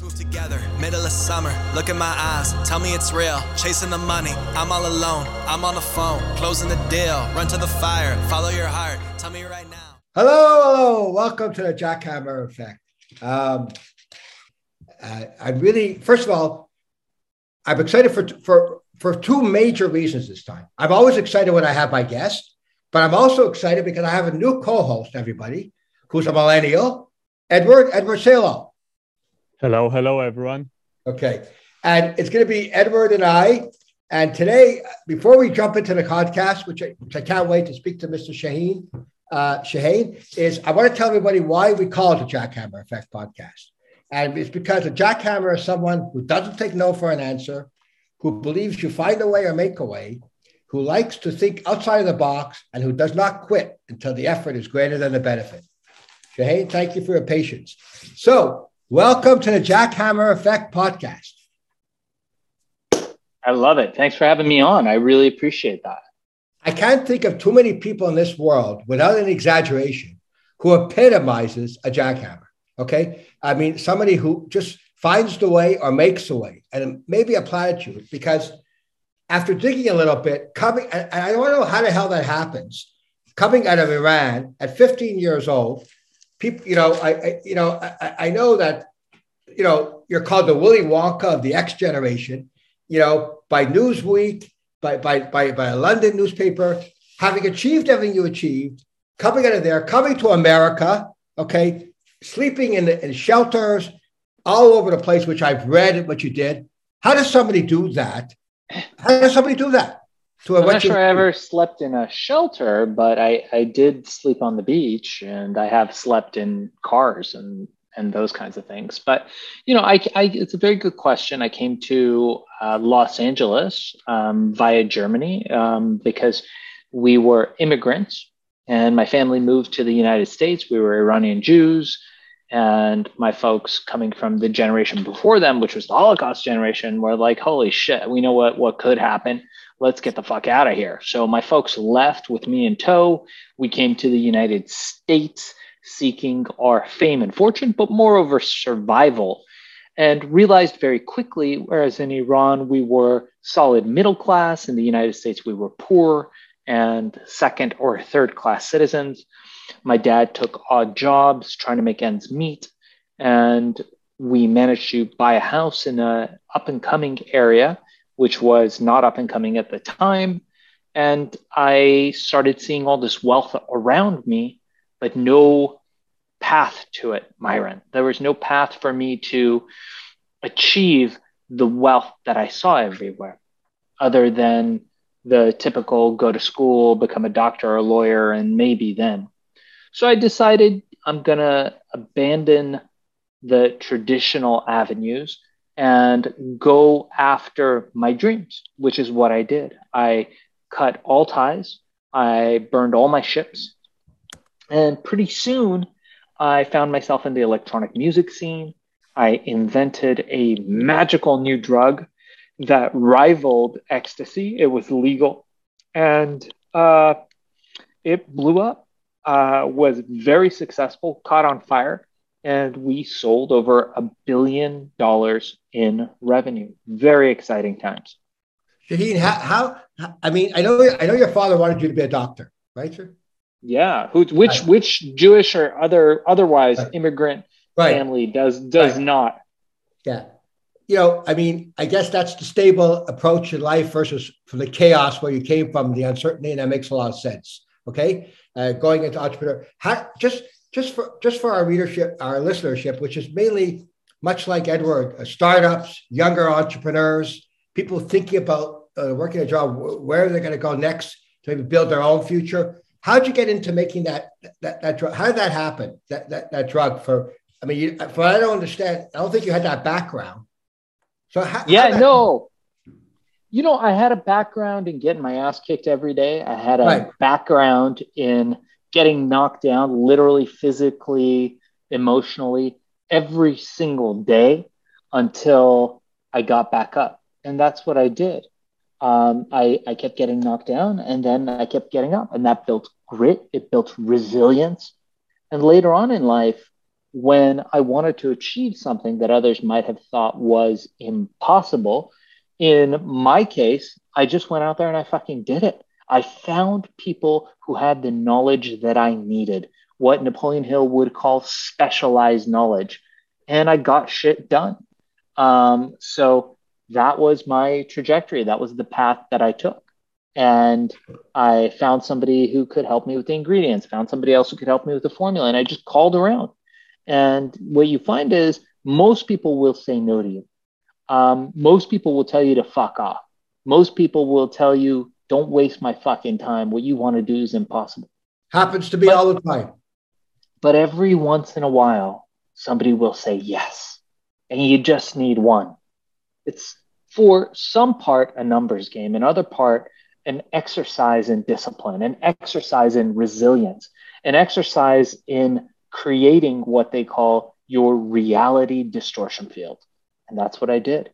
Swoop together, middle of summer. Look in my eyes, tell me it's real. Chasing the money, I'm all alone. I'm on the phone, closing the deal. Run to the fire, follow your heart. Tell me right now. Hello, hello. Welcome to the Jackhammer Effect. Um, I, I'm really, first of all, I'm excited for for for two major reasons this time. I'm always excited when I have my guest, but I'm also excited because I have a new co-host, everybody, who's a millennial, Eduard Eduard Salo. Hello, hello, everyone. Okay. And it's going to be Eduard and I. And today, before we jump into the podcast, which I, which I can't wait to speak to Mr. Shaahin, uh, Shaahin, is I want to tell everybody why we call it the Jackhammer Effect podcast. And it's because a jackhammer is someone who doesn't take no for an answer, who believes you find a way or make a way, who likes to think outside of the box, and who does not quit until the effort is greater than the benefit. Shaahin, thank you for your patience. So, Welcome to the Jackhammer Effect podcast. I love it. Thanks for having me on. I really appreciate that. I can't think of too many people in this world, without an exaggeration, who epitomizes a jackhammer. Okay. I mean, somebody who just finds the way or makes the way, and maybe a platitude, because after digging a little bit, coming, and I don't know how the hell that happens, coming out of Iran at 15 years old, people, you know, I, I you know, I, I, know that, you know, you're called the Willy Wonka of the X generation, you know, by Newsweek, by, by, by, by a London newspaper, having achieved everything you achieved, coming out of there, coming to America, okay, sleeping in, in shelters all over the place, which I've read what you did. How does somebody do that? How does somebody do that? To I'm not sure I ever slept in a shelter, but I, I did sleep on the beach and I have slept in cars and, and those kinds of things. But, you know, I, I it's a very good question. I came to uh, Los Angeles um, via Germany um, because we were immigrants and my family moved to the United States. We were Iranian Jews and my folks coming from the generation before them, which was the Holocaust generation, were like, holy shit, we know what, what could happen let's get the fuck out of here. So my folks left with me in tow. We came to the United States seeking our fame and fortune, but moreover, survival. And realized very quickly, whereas in Iran we were solid middle class, in the United States we were poor and second or third class citizens. My dad took odd jobs trying to make ends meet. And we managed to buy a house in a up and coming area which was not up and coming at the time. And I started seeing all this wealth around me, but no path to it, Myron. There was no path for me to achieve the wealth that I saw everywhere, other than the typical go to school, become a doctor or a lawyer, and maybe then. So I decided I'm going to abandon the traditional avenues and go after my dreams, which is what I did. I cut all ties, I burned all my ships, and pretty soon I found myself in the electronic music scene. I invented a magical new drug that rivaled ecstasy. It was legal and uh, it blew up, uh, was very successful, caught on fire and we sold over a billion dollars in revenue. Very exciting times. Shaahin, how, how, I mean, I know I know your father wanted you to be a doctor, right, sir? Yeah. Who, which right. which Jewish or other otherwise right. immigrant right. family does does not? Yeah. You know, I mean, I guess that's the stable approach in life versus from the chaos where you came from, the uncertainty, and that makes a lot of sense. Okay, uh, going into entrepreneur, how, just just for just for our readership, our listenership, which is mainly much like Eduard, uh, startups, younger entrepreneurs, people thinking about uh, working a job, where are they're going to go next to maybe build their own future. How'd you get into making that that that drug? How did that happen? That that that drug for? I mean, you, for I don't understand. I don't think you had that background. So how, yeah, how no. You know, I had a background in getting my ass kicked every day. I had a right. background in getting knocked down literally, physically, emotionally every single day until I got back up. And that's what I did. Um, I, I kept getting knocked down and then I kept getting up, and that built grit, it built resilience. And later on in life, when I wanted to achieve something that others might have thought was impossible. In my case, I just went out there and I fucking did it. I found people who had the knowledge that I needed, what Napoleon Hill would call specialized knowledge, and I got shit done. Um, so that was my trajectory. That was the path that I took. And I found somebody who could help me with the ingredients, found somebody else who could help me with the formula, and I just called around. And what you find is most people will say no to you. Um, most people will tell you to fuck off. Most people will tell you, don't waste my fucking time. What you want to do is impossible. Happens to be but, all the time. But every once in a while, somebody will say yes. And you just need one. It's for some part a numbers game, another part an exercise in discipline, an exercise in resilience, an exercise in creating what they call your reality distortion field. And that's what I did.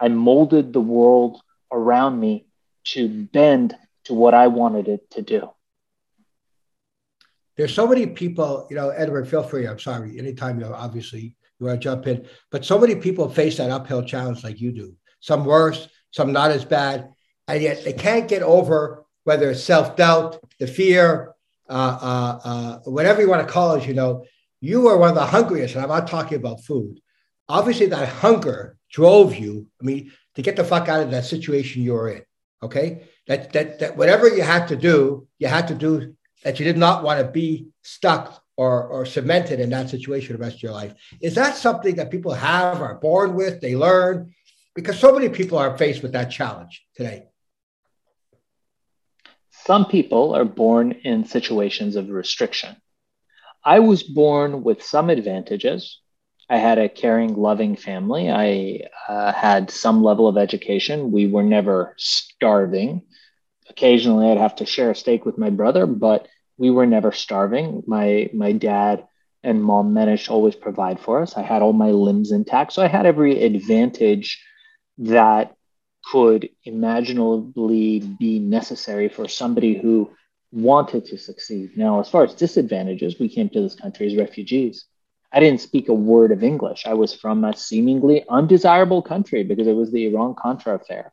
I molded the world around me to bend to what I wanted it to do. There's so many people, you know, Eduard, feel free. I'm sorry. Anytime you know, obviously you want to jump in, but so many people face that uphill challenge like you do. Some worse, some not as bad, and yet they can't get over whether it's self doubt, the fear, uh, uh, uh, whatever you want to call it. You know, you are one of the hungriest, and I'm not talking about food. Obviously, that hunger drove you. I mean, to get the fuck out of that situation you were in. Okay, that that that whatever you had to do, you had to do that. You did not want to be stuck or or cemented in that situation the rest of your life. Is that something that people have are born with? They learn because so many people are faced with that challenge today. Some people are born in situations of restriction. I was born with some advantages I had a caring, loving family. I uh, had some level of education. We were never starving. Occasionally, I'd have to share a steak with my brother, but we were never starving. My my dad and mom managed to always provide for us. I had all my limbs intact, so I had every advantage that could imaginably be necessary for somebody who wanted to succeed. Now, as far as disadvantages, we came to this country as refugees. I didn't speak a word of English. I was from a seemingly undesirable country because it was the Iran Contra affair.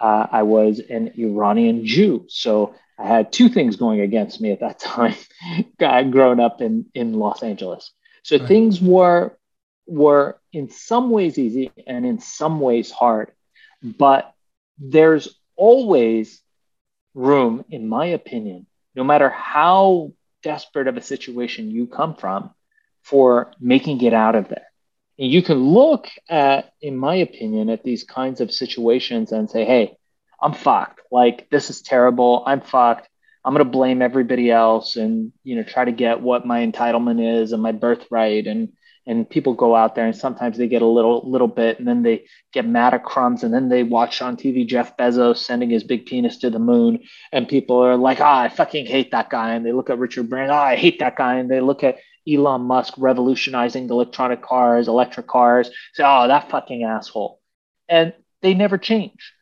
Uh, I was an Iranian Jew. So I had two things going against me at that time, growing up in, in Los Angeles. So right. things were, were in some ways easy and in some ways hard. But there's always room, in my opinion, no matter how desperate of a situation you come from, for making it out of there. And you can look at, in my opinion, at these kinds of situations and say, hey, I'm fucked. Like, this is terrible. I'm fucked. I'm going to blame everybody else and, you know, try to get what my entitlement is and my birthright. And, and people go out there and sometimes they get a little, little bit and then they get mad at crumbs. And then they watch on TV Jeff Bezos sending his big penis to the moon. And people are like, ah, I fucking hate that guy. And they look at Richard Branson, ah, I hate that guy. And they look at Elon Musk revolutionizing the electronic cars, electric cars. Say, oh, that fucking asshole. And they never change.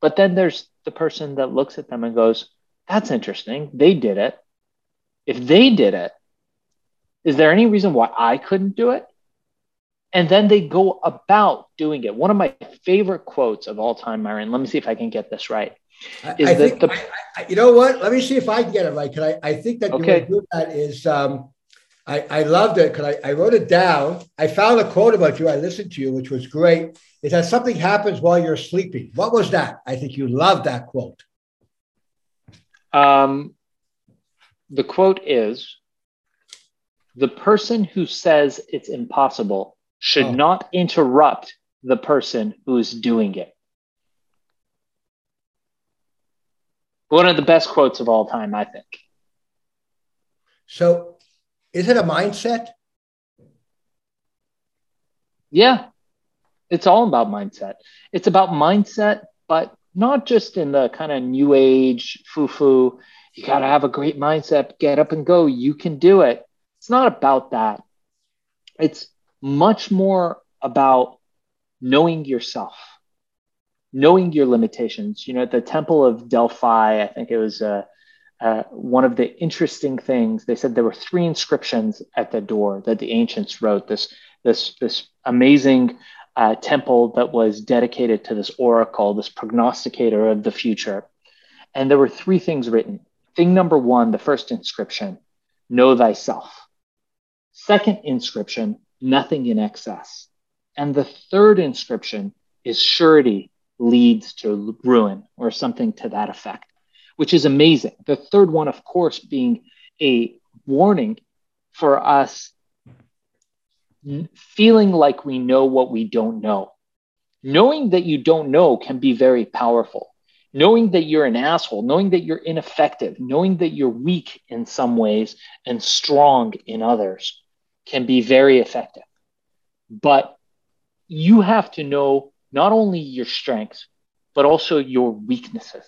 But then there's the person that looks at them and goes, that's interesting. They did it. If they did it, is there any reason why I couldn't do it? And then they go about doing it. One of my favorite quotes of all time, Myron, let me see if I can get this right. Is I, I think, the, I, I, you know what? Let me see if I can get it right. Because I, I think that okay. you would do that is um, I, I loved it because I, I wrote it down. I found a quote about you. I listened to you, which was great. Is that something happens while you're sleeping? What was that? I think you loved that quote. Um, the quote is The person who says it's impossible should oh. not interrupt the person who is doing it. One of the best quotes of all time, I think. So is it a mindset? Yeah, it's all about mindset. It's about mindset, but not just in the kind of new age foo foo. You got to have a great mindset, get up and go. You can do it. It's not about that. It's much more about knowing yourself, knowing your limitations. You know, at the Temple of Delphi, I think it was uh, uh, one of the interesting things they said there were three inscriptions at the door that the ancients wrote. This this this amazing uh, temple that was dedicated to this oracle, this prognosticator of the future, and there were three things written. Thing number one, the first inscription, know thyself. Second inscription, nothing in excess. And the third inscription is surety leads to ruin or something to that effect, which is amazing. The third one, of course, being a warning for us feeling like we know what we don't know. Knowing that you don't know can be very powerful. Knowing that you're an asshole, knowing that you're ineffective, knowing that you're weak in some ways and strong in others can be very effective. But you have to know not only your strengths, but also your weaknesses.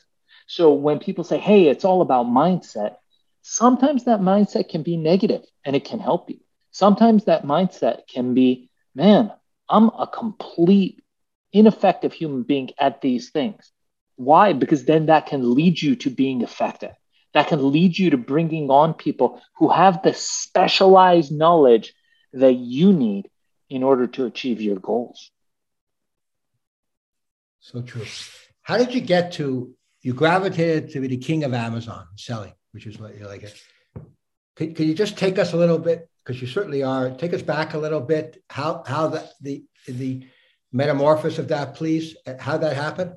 So when people say, hey, it's all about mindset, sometimes that mindset can be negative and it can help you. Sometimes that mindset can be, man, I'm a complete ineffective human being at these things. Why? Because then that can lead you to being effective. That can lead you to bringing on people who have the specialized knowledge that you need in order to achieve your goals. So true. How did you get to, you gravitated to be the king of Amazon selling, which is what you're like. Can, can you just take us a little bit, because you certainly are, take us back a little bit, how, how the, the, the metamorphosis of that, please, how that happened?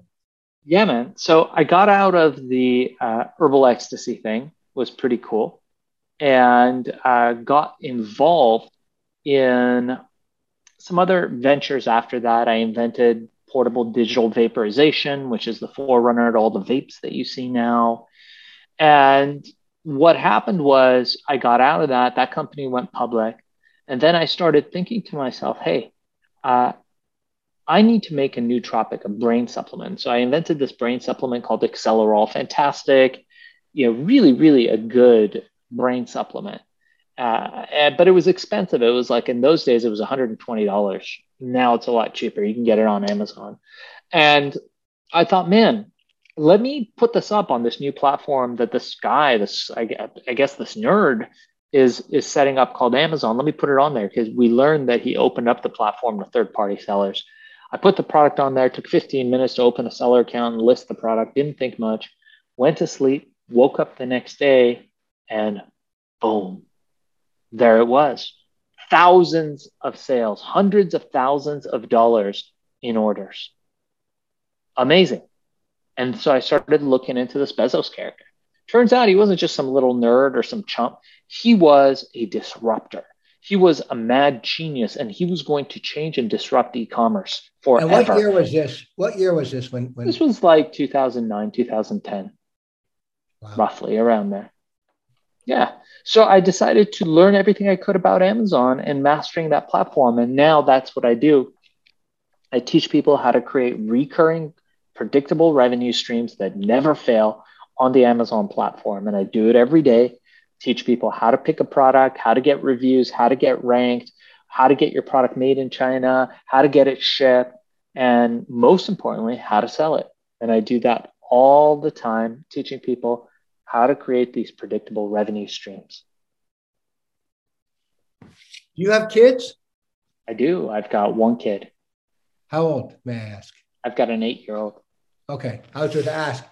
Yeah, man. So I got out of the uh, herbal ecstasy thing, was pretty cool, and uh, got involved in some other ventures after that. I invented portable digital vaporization, which is the forerunner to all the vapes that you see now. And what happened was I got out of that, that company went public. And then I started thinking to myself, hey, uh, I need to make a nootropic, a brain supplement. So I invented this brain supplement called Accelerol. Fantastic, you know, really, really a good brain supplement. Uh, and, but it was expensive. It was like in those days, it was $120. Now it's a lot cheaper. You can get it on Amazon. And I thought, man, let me put this up on this new platform that this guy, this I, I guess this nerd is is setting up called Amazon. Let me put it on there because we learned that he opened up the platform to third party sellers. I put the product on there. Took 15 minutes to open a seller account and list the product. Didn't think much. Went to sleep. Woke up the next day, and boom, there it was thousands of sales, hundreds of thousands of dollars in orders. Amazing. And so I started looking into this Bezos character. Turns out he wasn't just some little nerd or some chump, he was a disruptor. He was a mad genius and he was going to change and disrupt e commerce forever. And what year was this? What year was this when? when... This was like 2009, 2010, wow. roughly around there. Yeah. So I decided to learn everything I could about Amazon and mastering that platform. And now that's what I do. I teach people how to create recurring, predictable revenue streams that never fail on the Amazon platform. And I do it every day. Teach people how to pick a product, how to get reviews, how to get ranked, how to get your product made in China, how to get it shipped, and most importantly, how to sell it. And I do that all the time, teaching people how to create these predictable revenue streams. Do you have kids? I do. I've got one kid. How old, may I ask? I've got an eight year old. Okay. I was just ask,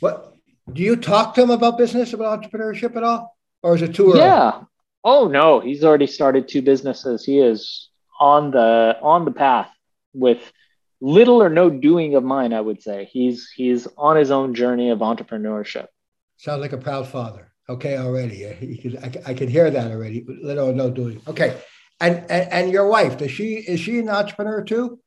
what do you talk to him about business, about entrepreneurship at all? Or is it too early? Yeah. Oh no, he's already started two businesses. He is on the on the path with little or no doing of mine, I would say. He's he's on his own journey of entrepreneurship. Sounds like a proud father. Okay, already. I, I can hear that already. Little or no doing. Okay, and, and and your wife does she is she an entrepreneur too?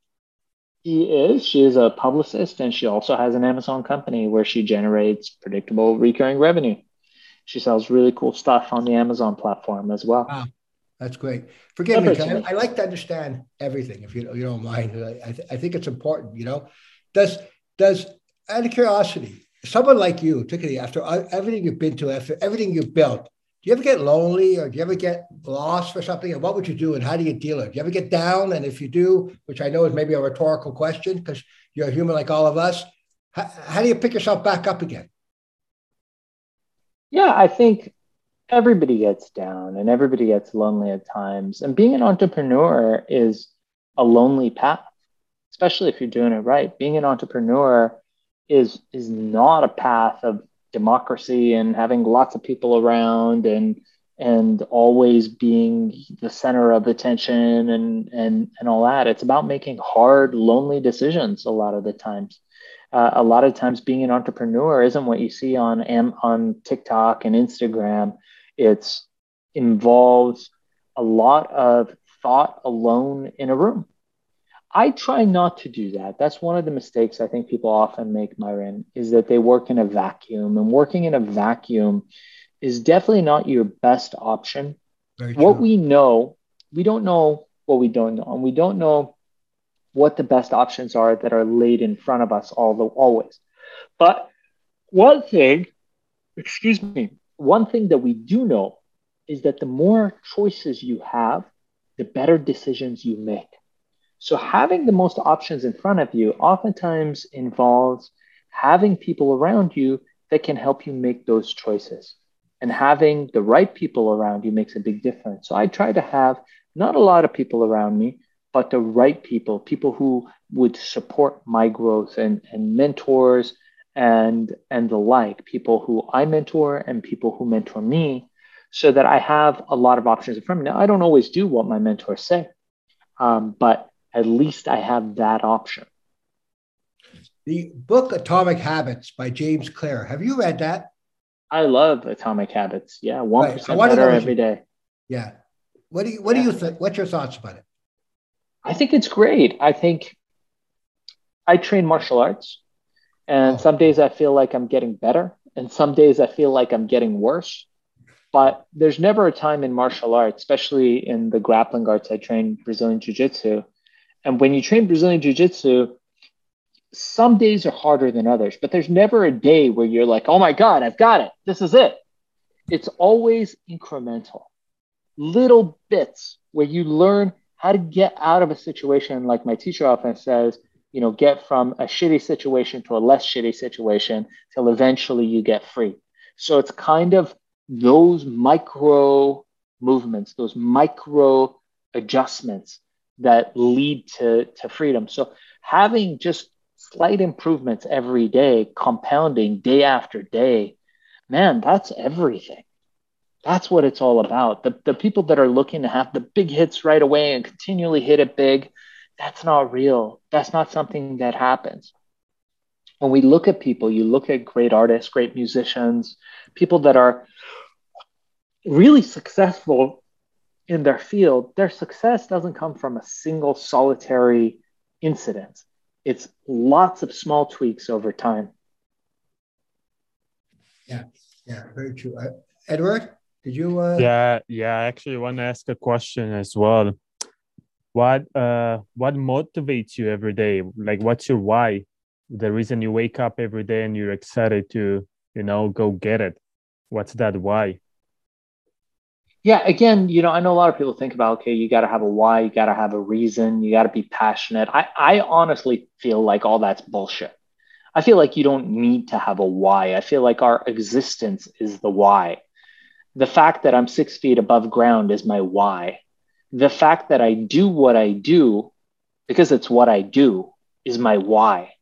She is. She is a publicist, and she also has an Amazon company where she generates predictable recurring revenue. She sells really cool stuff on the Amazon platform as well. Wow, that's great. Forgive me, I, I, like to understand everything. If you, you don't mind, I, th- I think it's important. You know, does does out of curiosity, someone like you, particularly after everything you've been to, after everything you've built, do you ever get lonely or do you ever get lost for something? And what would you do and how do you deal with it? Do you ever get down? And if you do, which I know is maybe a rhetorical question because you're a human like all of us, how, how do you pick yourself back up again? Yeah, I think everybody gets down and everybody gets lonely at times. And being an entrepreneur is a lonely path, especially if you're doing it right. Being an entrepreneur is is not a path of democracy and having lots of people around and and always being the center of attention and and and all that. It's about making hard, lonely decisions a lot of the times. Uh, a lot of times, being an entrepreneur isn't what you see on on TikTok and Instagram. It's involves a lot of thought alone in a room. I try not to do that. That's one of the mistakes I think people often make, Myron, is that they work in a vacuum. And working in a vacuum is definitely not your best option. What we know, we don't know what we don't know. And we don't know what the best options are that are laid in front of us all the, always. But one thing, excuse me, one thing that we do know is that the more choices you have, the better decisions you make. So having the most options in front of you oftentimes involves having people around you that can help you make those choices. And having the right people around you makes a big difference. So I try to have not a lot of people around me, but the right people, people who would support my growth and, and mentors and and the like, people who I mentor and people who mentor me, so that I have a lot of options in front of me. Now, I don't always do what my mentors say, um, but at least I have that option. The book Atomic Habits by James Clear. Have you read that? I love Atomic Habits. Yeah, one right. better every day. Yeah. What do you What yeah. do you think? What's your thoughts about it? I think it's great. I think I train martial arts, and oh. some days I feel like I'm getting better, and some days I feel like I'm getting worse. But there's never a time in martial arts, especially in the grappling arts I train Brazilian Jiu Jitsu, and when you train Brazilian Jiu Jitsu, some days are harder than others, but there's never a day where you're like, oh my God, I've got it. This is it. It's always incremental, little bits where you learn how to get out of a situation. Like my teacher often says, you know, get from a shitty situation to a less shitty situation till eventually you get free. So it's kind of those micro movements, those micro adjustments that lead to, to freedom. So having just slight improvements every day, compounding day after day, man, that's everything. That's what it's all about. The, the people that are looking to have the big hits right away and continually hit it big, that's not real. That's not something that happens. When we look at people, you look at great artists, great musicians, people that are really successful in their field, their success doesn't come from a single solitary incident. It's lots of small tweaks over time. Yeah, yeah, very true. Uh, Eduard, did you? Uh... Yeah, yeah. I actually want to ask a question as well. What uh, what motivates you every day? Like, what's your why? The reason you wake up every day and you're excited to, you know, go get it. What's that why? Yeah again you know i know a lot of people think about okay you got to have a why you got to have a reason you got to be passionate. I, I honestly feel like all that's bullshit. I feel like you don't need to have a why. I feel like our existence is the why. The fact that i'm six feet above ground is my why. The fact that i do what i do because it's what i do is my why.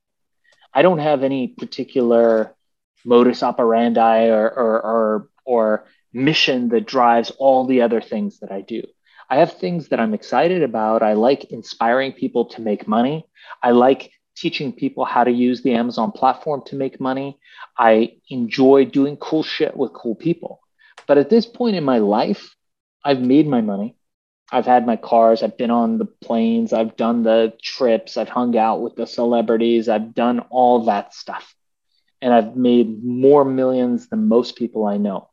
I don't have any particular modus operandi or or or, or mission that drives all the other things that I do. I have things that I'm excited about. I like inspiring people to make money. I like teaching people how to use the Amazon platform to make money. I enjoy doing cool shit with cool people. But at this point in my life, I've made my money. I've had my cars, I've been on the planes, I've done the trips, I've hung out with the celebrities, I've done all that stuff. And I've made more millions than most people I know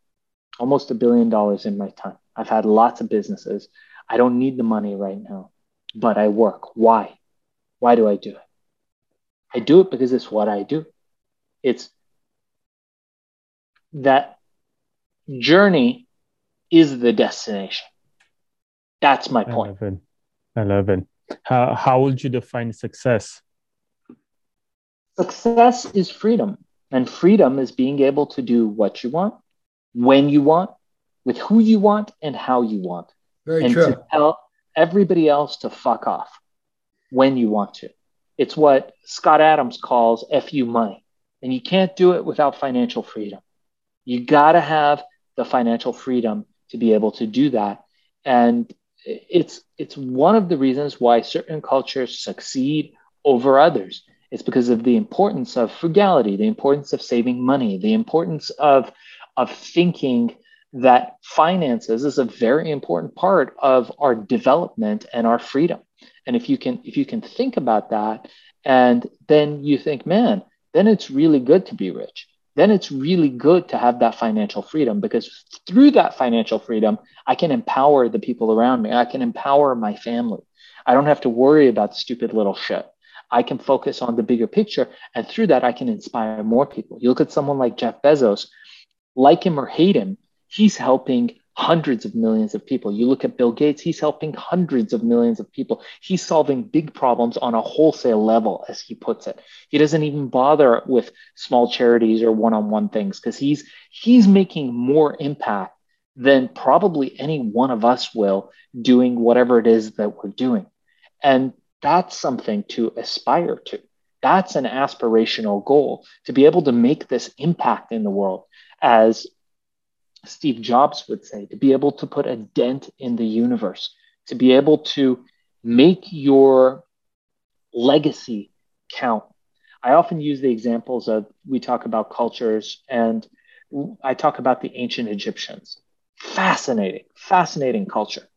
almost a billion dollars in my time. I've had lots of businesses. I don't need the money right now, but I work. Why? Why do I do it? I do it because it's what I do. It's that journey is the destination. That's my point. I love it. I love it. How, how would you define success? Success is freedom, and freedom is being able to do what you want, when you want, with who you want, and how you want. Very and true. to tell everybody else to fuck off when you want to. It's what Scott Adams calls FU money. And you can't do it without financial freedom. You got to have the financial freedom to be able to do that. And it's it's one of the reasons why certain cultures succeed over others. It's because of the importance of frugality, the importance of saving money, the importance of of thinking that finances is a very important part of our development and our freedom. And if you can if you can think about that and then you think, man, then it's really good to be rich. Then it's really good to have that financial freedom because through that financial freedom, I can empower the people around me. I can empower my family. I don't have to worry about stupid little shit. I can focus on the bigger picture. And through that, I can inspire more people. You look at someone like Jeff Bezos, like him or hate him, he's helping hundreds of millions of people. You look at Bill Gates, he's helping hundreds of millions of people. He's solving big problems on a wholesale level, as he puts it. He doesn't even bother with small charities or one-on-one things because he's he's making more impact than probably any one of us will doing whatever it is that we're doing. And that's something to aspire to. That's an aspirational goal to be able to make this impact in the world as Steve Jobs would say, to be able to put a dent in the universe, to be able to make your legacy count. I often use the examples of we talk about cultures, and I talk about the ancient Egyptians. Fascinating, fascinating culture.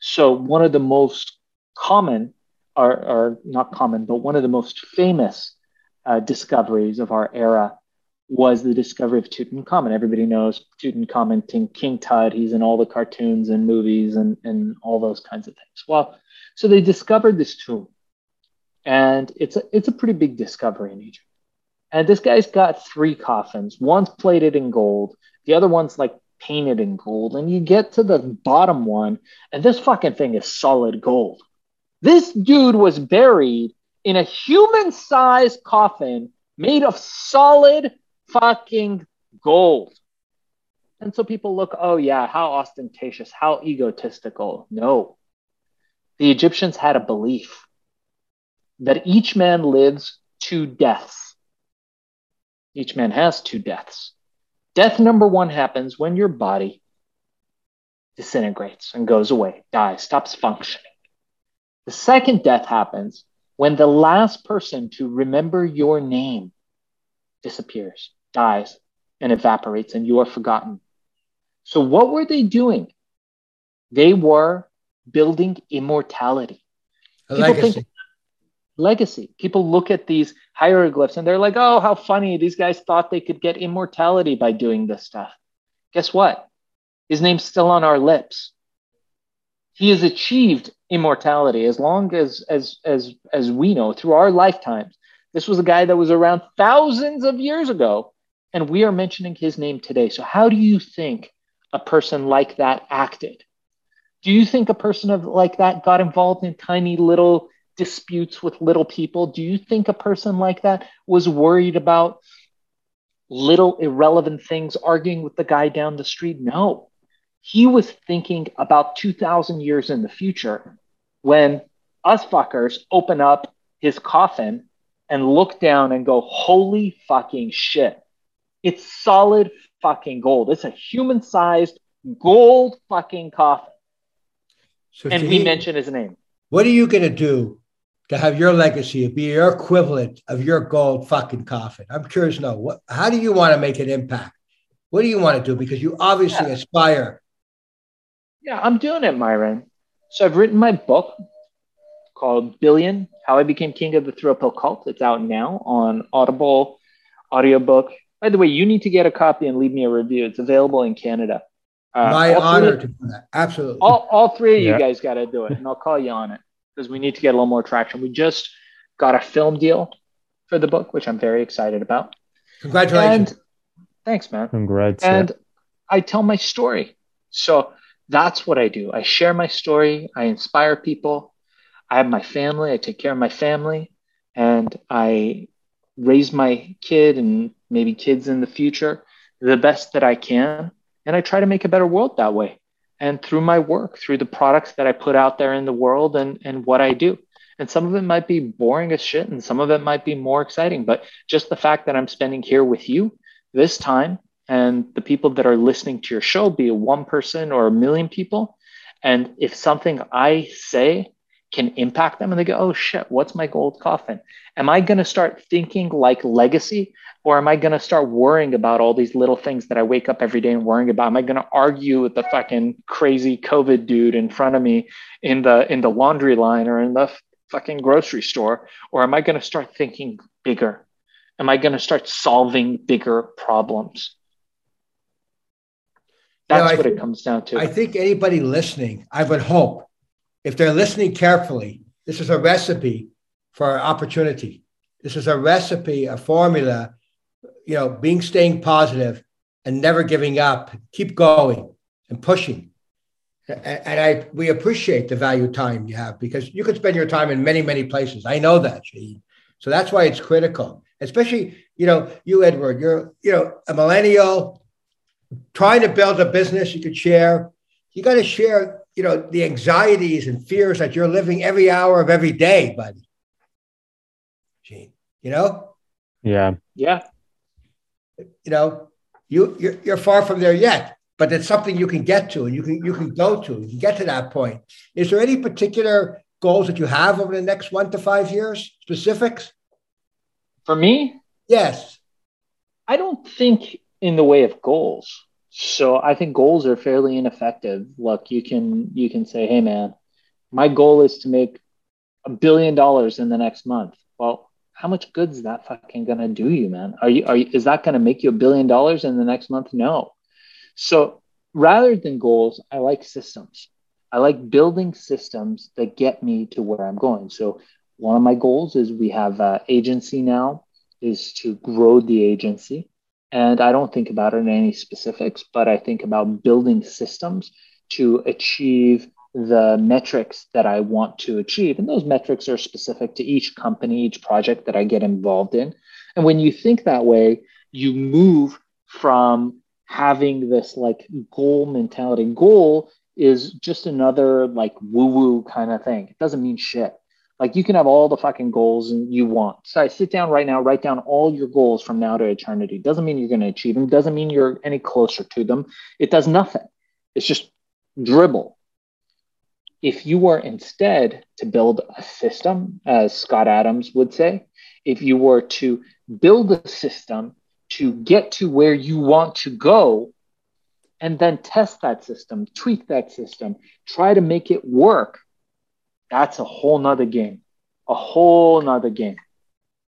So, one of the most common, or, or not common, but one of the most famous uh, discoveries of our era was the discovery of Tutankhamun. Everybody knows Tutankhamun, King Tut. He's in all the cartoons and movies and, and all those kinds of things. Well, so they discovered this tomb, and it's a, it's a pretty big discovery in Egypt. And this guy's got three coffins. One's plated in gold, the other one's like painted in gold. And you get to the bottom one, and this fucking thing is solid gold. This dude was buried in a human sized coffin made of solid fucking gold. And so people look, oh, yeah, how ostentatious, how egotistical. No. The Egyptians had a belief that each man lives two deaths. Each man has two deaths. Death number one happens when your body disintegrates and goes away, dies, stops functioning. The second death happens when the last person to remember your name disappears dies and evaporates, and you are forgotten. So, what were they doing? They were building immortality. Legacy. Think, legacy. People look at these hieroglyphs and they're like, oh, how funny. These guys thought they could get immortality by doing this stuff. Guess what? His name's still on our lips. He has achieved immortality as long as as as as we know through our lifetimes. This was a guy that was around thousands of years ago and we are mentioning his name today. So, how do you think a person like that acted? Do you think a person of like that got involved in tiny little disputes with little people? Do you think a person like that was worried about little irrelevant things, arguing with the guy down the street? No. He was thinking about 2,000 years in the future when us fuckers open up his coffin and look down and go, holy fucking shit it's solid fucking gold. It's a human sized gold fucking coffin. So and we mention his name. What are you going to do to have your legacy be your equivalent of your gold fucking coffin? I'm curious to know what, how do you want to make an impact? What do you want to do? Because you obviously yeah. aspire. Yeah, I'm doing it, Myron. So I've written my book called Billion How I Became King of the Thrill Pill Cult. It's out now on Audible audiobook by the way, you need to get a copy and leave me a review. It's available in Canada. Uh, My honor to do that. Absolutely. All, all three of you guys got to do it, and I'll call you on it because we need to get a little more traction. We just got a film deal for the book, which I'm very excited about. Congratulations. And, thanks, man. Congrats. And yeah. I tell my story. So that's what I do. I share my story. I inspire people. I have my family. I take care of my family, and I raise my kid and maybe kids in the future the best that I can. And I try to make a better world that way. And through my work, through the products that I put out there in the world and, and what I do. And some of it might be boring as shit, and some of it might be more exciting. But just the fact that I'm spending here with you this time and the people that are listening to your show, be it one person or a million people, and if something I say can impact them and they go, oh shit, what's my gold coffin? Am I going to start thinking like legacy or am I going to start worrying about all these little things that I wake up every day and worrying about? Am I going to argue with the fucking crazy COVID dude in front of me in the in the laundry line or in the fucking grocery store? Or am I going to start thinking bigger? Am I going to start solving bigger problems? That's you know, what it comes down to. I think anybody listening, I would hope, if they're listening carefully, this is a recipe for opportunity. This is a recipe, a formula, you know, being staying positive and never giving up, keep going and pushing. And I we appreciate the value time you have because you could spend your time in many, many places. I know that, Shaahin. So that's why it's critical, especially, you know, you, Eduard, you're, you know, a millennial trying to build a business you could share. You got to share, you know, the anxieties and fears that you're living every hour of every day, buddy Gene, you know? Yeah. Yeah. You know, you you're, you're far from there yet, but it's something you can get to and you can you can go to. You can get to that point. Is there any particular goals that you have over the next one to five years? Specifics? For me? Yes. I don't think in the way of goals. So I think goals are fairly ineffective. Look, you can you can say, "Hey man, my goal is to make a billion dollars in the next month." Well, how much good is that fucking gonna do you, man? Are you are you, is that gonna make you a billion dollars in the next month? No. So rather than goals, I like systems. I like building systems that get me to where I'm going. So one of my goals is we have an agency now is to grow the agency. And I don't think about it in any specifics, but I think about building systems to achieve the metrics that I want to achieve. And those metrics are specific to each company, each project that I get involved in. And when you think that way, you move from having this like goal mentality. Goal is just another like woo woo kind of thing. It doesn't mean shit. Like you can have all the fucking goals and you want. So I sit down right now, write down all your goals from now to eternity. Doesn't mean you're going to achieve them. Doesn't mean you're any closer to them. It does nothing. It's just dribble if you were instead to build a system, as Scott Adams would say, if you were to build a system to get to where you want to go, and then test that system, tweak that system, try to make it work, that's a whole nother game, a whole nother game.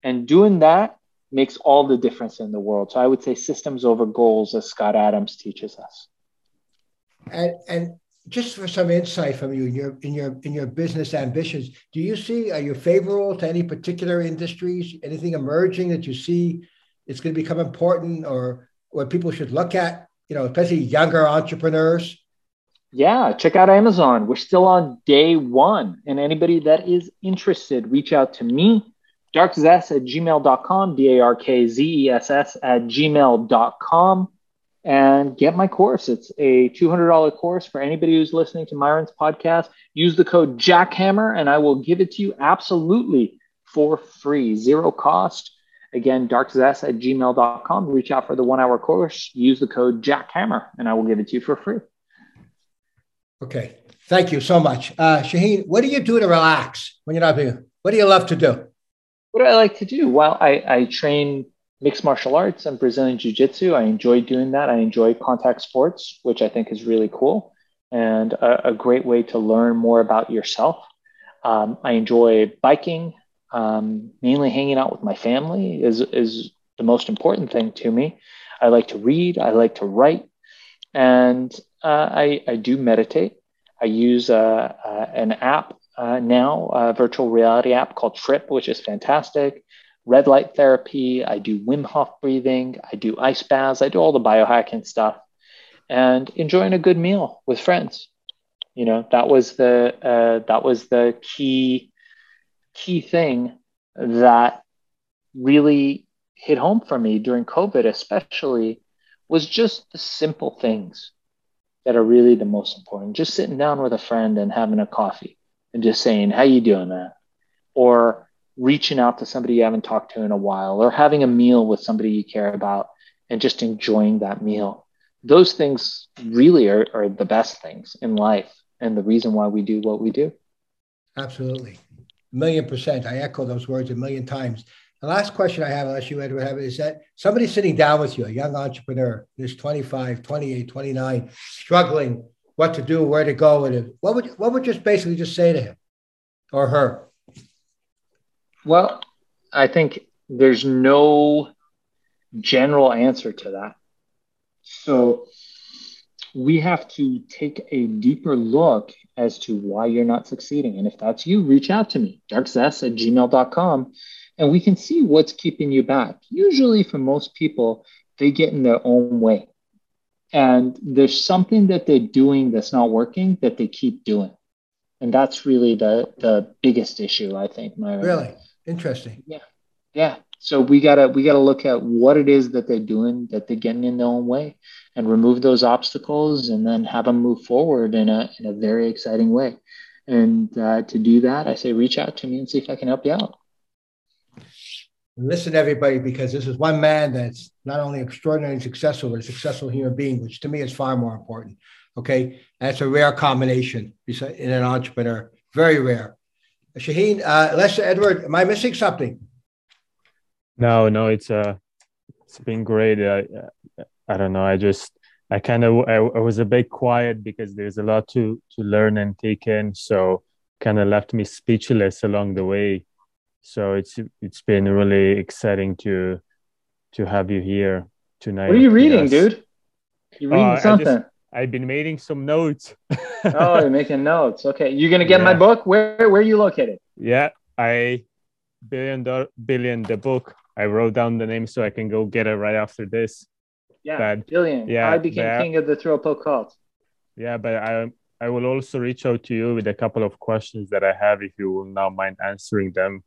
And doing that makes all the difference in the world. So I would say systems over goals, as Scott Adams teaches us. And, and just for some insight from you in your in your in your business ambitions, do you see are you favorable to any particular industries? Anything emerging that you see it's going to become important or what people should look at? You know, especially younger entrepreneurs. Yeah, check out Amazon. We're still on day one. And anybody that is interested, reach out to me, darkzess at gmail.com, D A R K Z E S S at gmail.com and get my course. It's a $200 course for anybody who's listening to Myron's podcast. Use the code JACKHAMMER and I will give it to you absolutely for free, zero cost. Again, darkzess at gmail.com. Reach out for the one hour course. Use the code JACKHAMMER and I will give it to you for free. Okay. Thank you so much. Uh, Shaahin, what do you do to relax when you're not here? What do you love to do? What do I like to do? Well, I, I train mixed martial arts and Brazilian Jiu Jitsu. I enjoy doing that. I enjoy contact sports, which I think is really cool and a, a great way to learn more about yourself. Um, I enjoy biking, um, mainly hanging out with my family is, is the most important thing to me. I like to read, I like to write, and uh, I, I do meditate. I use uh, uh, an app uh, now, a virtual reality app called TRIPP, which is fantastic red light therapy, I do Wim Hof breathing, I do ice baths, I do all the biohacking stuff, and enjoying a good meal with friends. You know, that was the uh, that was the key key thing that really hit home for me during COVID, especially was just the simple things that are really the most important. Just sitting down with a friend and having a coffee and just saying, "How you doing, man?" Or reaching out to somebody you haven't talked to in a while, or having a meal with somebody you care about and just enjoying that meal. Those things really are, are the best things in life and the reason why we do what we do. Absolutely. A million percent. I echo those words a million times. The last question I have, unless you Eduard have it, is that somebody sitting down with you, a young entrepreneur, who's 25, 28, 29, struggling what to do, where to go, and what would what would just basically just say to him or her? Well, I think there's no general answer to that. So we have to take a deeper look as to why you're not succeeding. And if that's you, reach out to me, darkzess at gmail.com, and we can see what's keeping you back. Usually, for most people, they get in their own way. And there's something that they're doing that's not working that they keep doing. And that's really the, the biggest issue, I think. Myron. Really? Interesting. Yeah. Yeah. So we gotta we gotta look at what it is that they're doing that they're getting in their own way, and remove those obstacles, and then have them move forward in a in a very exciting way. And uh, to do that, I say reach out to me and see if I can help you out. Listen, everybody, because this is one man that's not only extraordinarily successful, but a successful human being, which to me is far more important. Okay, that's a rare combination in an entrepreneur, very rare. Shaahin, uh, Lester, Eduard, am I missing something? No, no, it's uh, it's been great. I, I don't know. I just I kind of I, I was a bit quiet because there's a lot to to learn and take in. So kind of left me speechless along the way. So it's it's been really exciting to to have you here tonight. What are you reading, dude? You reading uh, something? I have been making some notes. oh, you're making notes. Okay, you're gonna get yeah. my book. Where where are you located? Yeah, I billion dollar billion the book I wrote down the name so I can go get it right after this. Yeah, but, billion. Yeah, I became but, king of the throw poke cult. Yeah, but I I will also reach out to you with a couple of questions that I have if you will not mind answering them.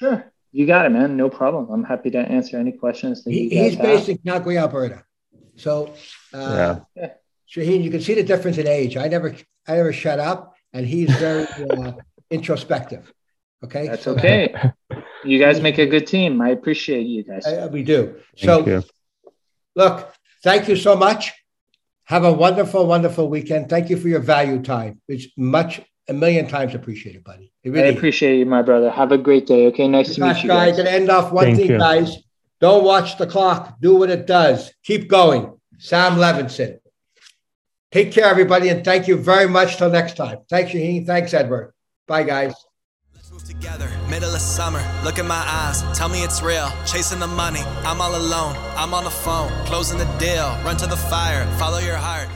Sure, you got it, man. No problem. I'm happy to answer any questions that he, He's based in Calgary, Alberta. So, uh, yeah. Shaahin, you can see the difference in age. I never, I never shut up, and he's very uh, introspective. Okay, that's so, okay. You guys make a good team. I appreciate you guys. I, we do. Thank so, you. look, thank you so much. Have a wonderful, wonderful weekend. Thank you for your value time. It's much, a million times appreciated, buddy. Really I appreciate you, my brother. Have a great day. Okay, nice to meet you. Guys, guys. gonna end off one thank thing, you. guys. Don't watch the clock. Do what it does. Keep going. Sam Levenson. Take care, everybody, and thank you very much. Till next time. Thanks, Shaahin. Thanks, Eduard. Bye, guys Let's move together, middle of summer. Look in my eyes, tell me it's real. Chasing the money, I'm all alone. I'm on the phone, closing the deal. Run to the fire, follow your heart.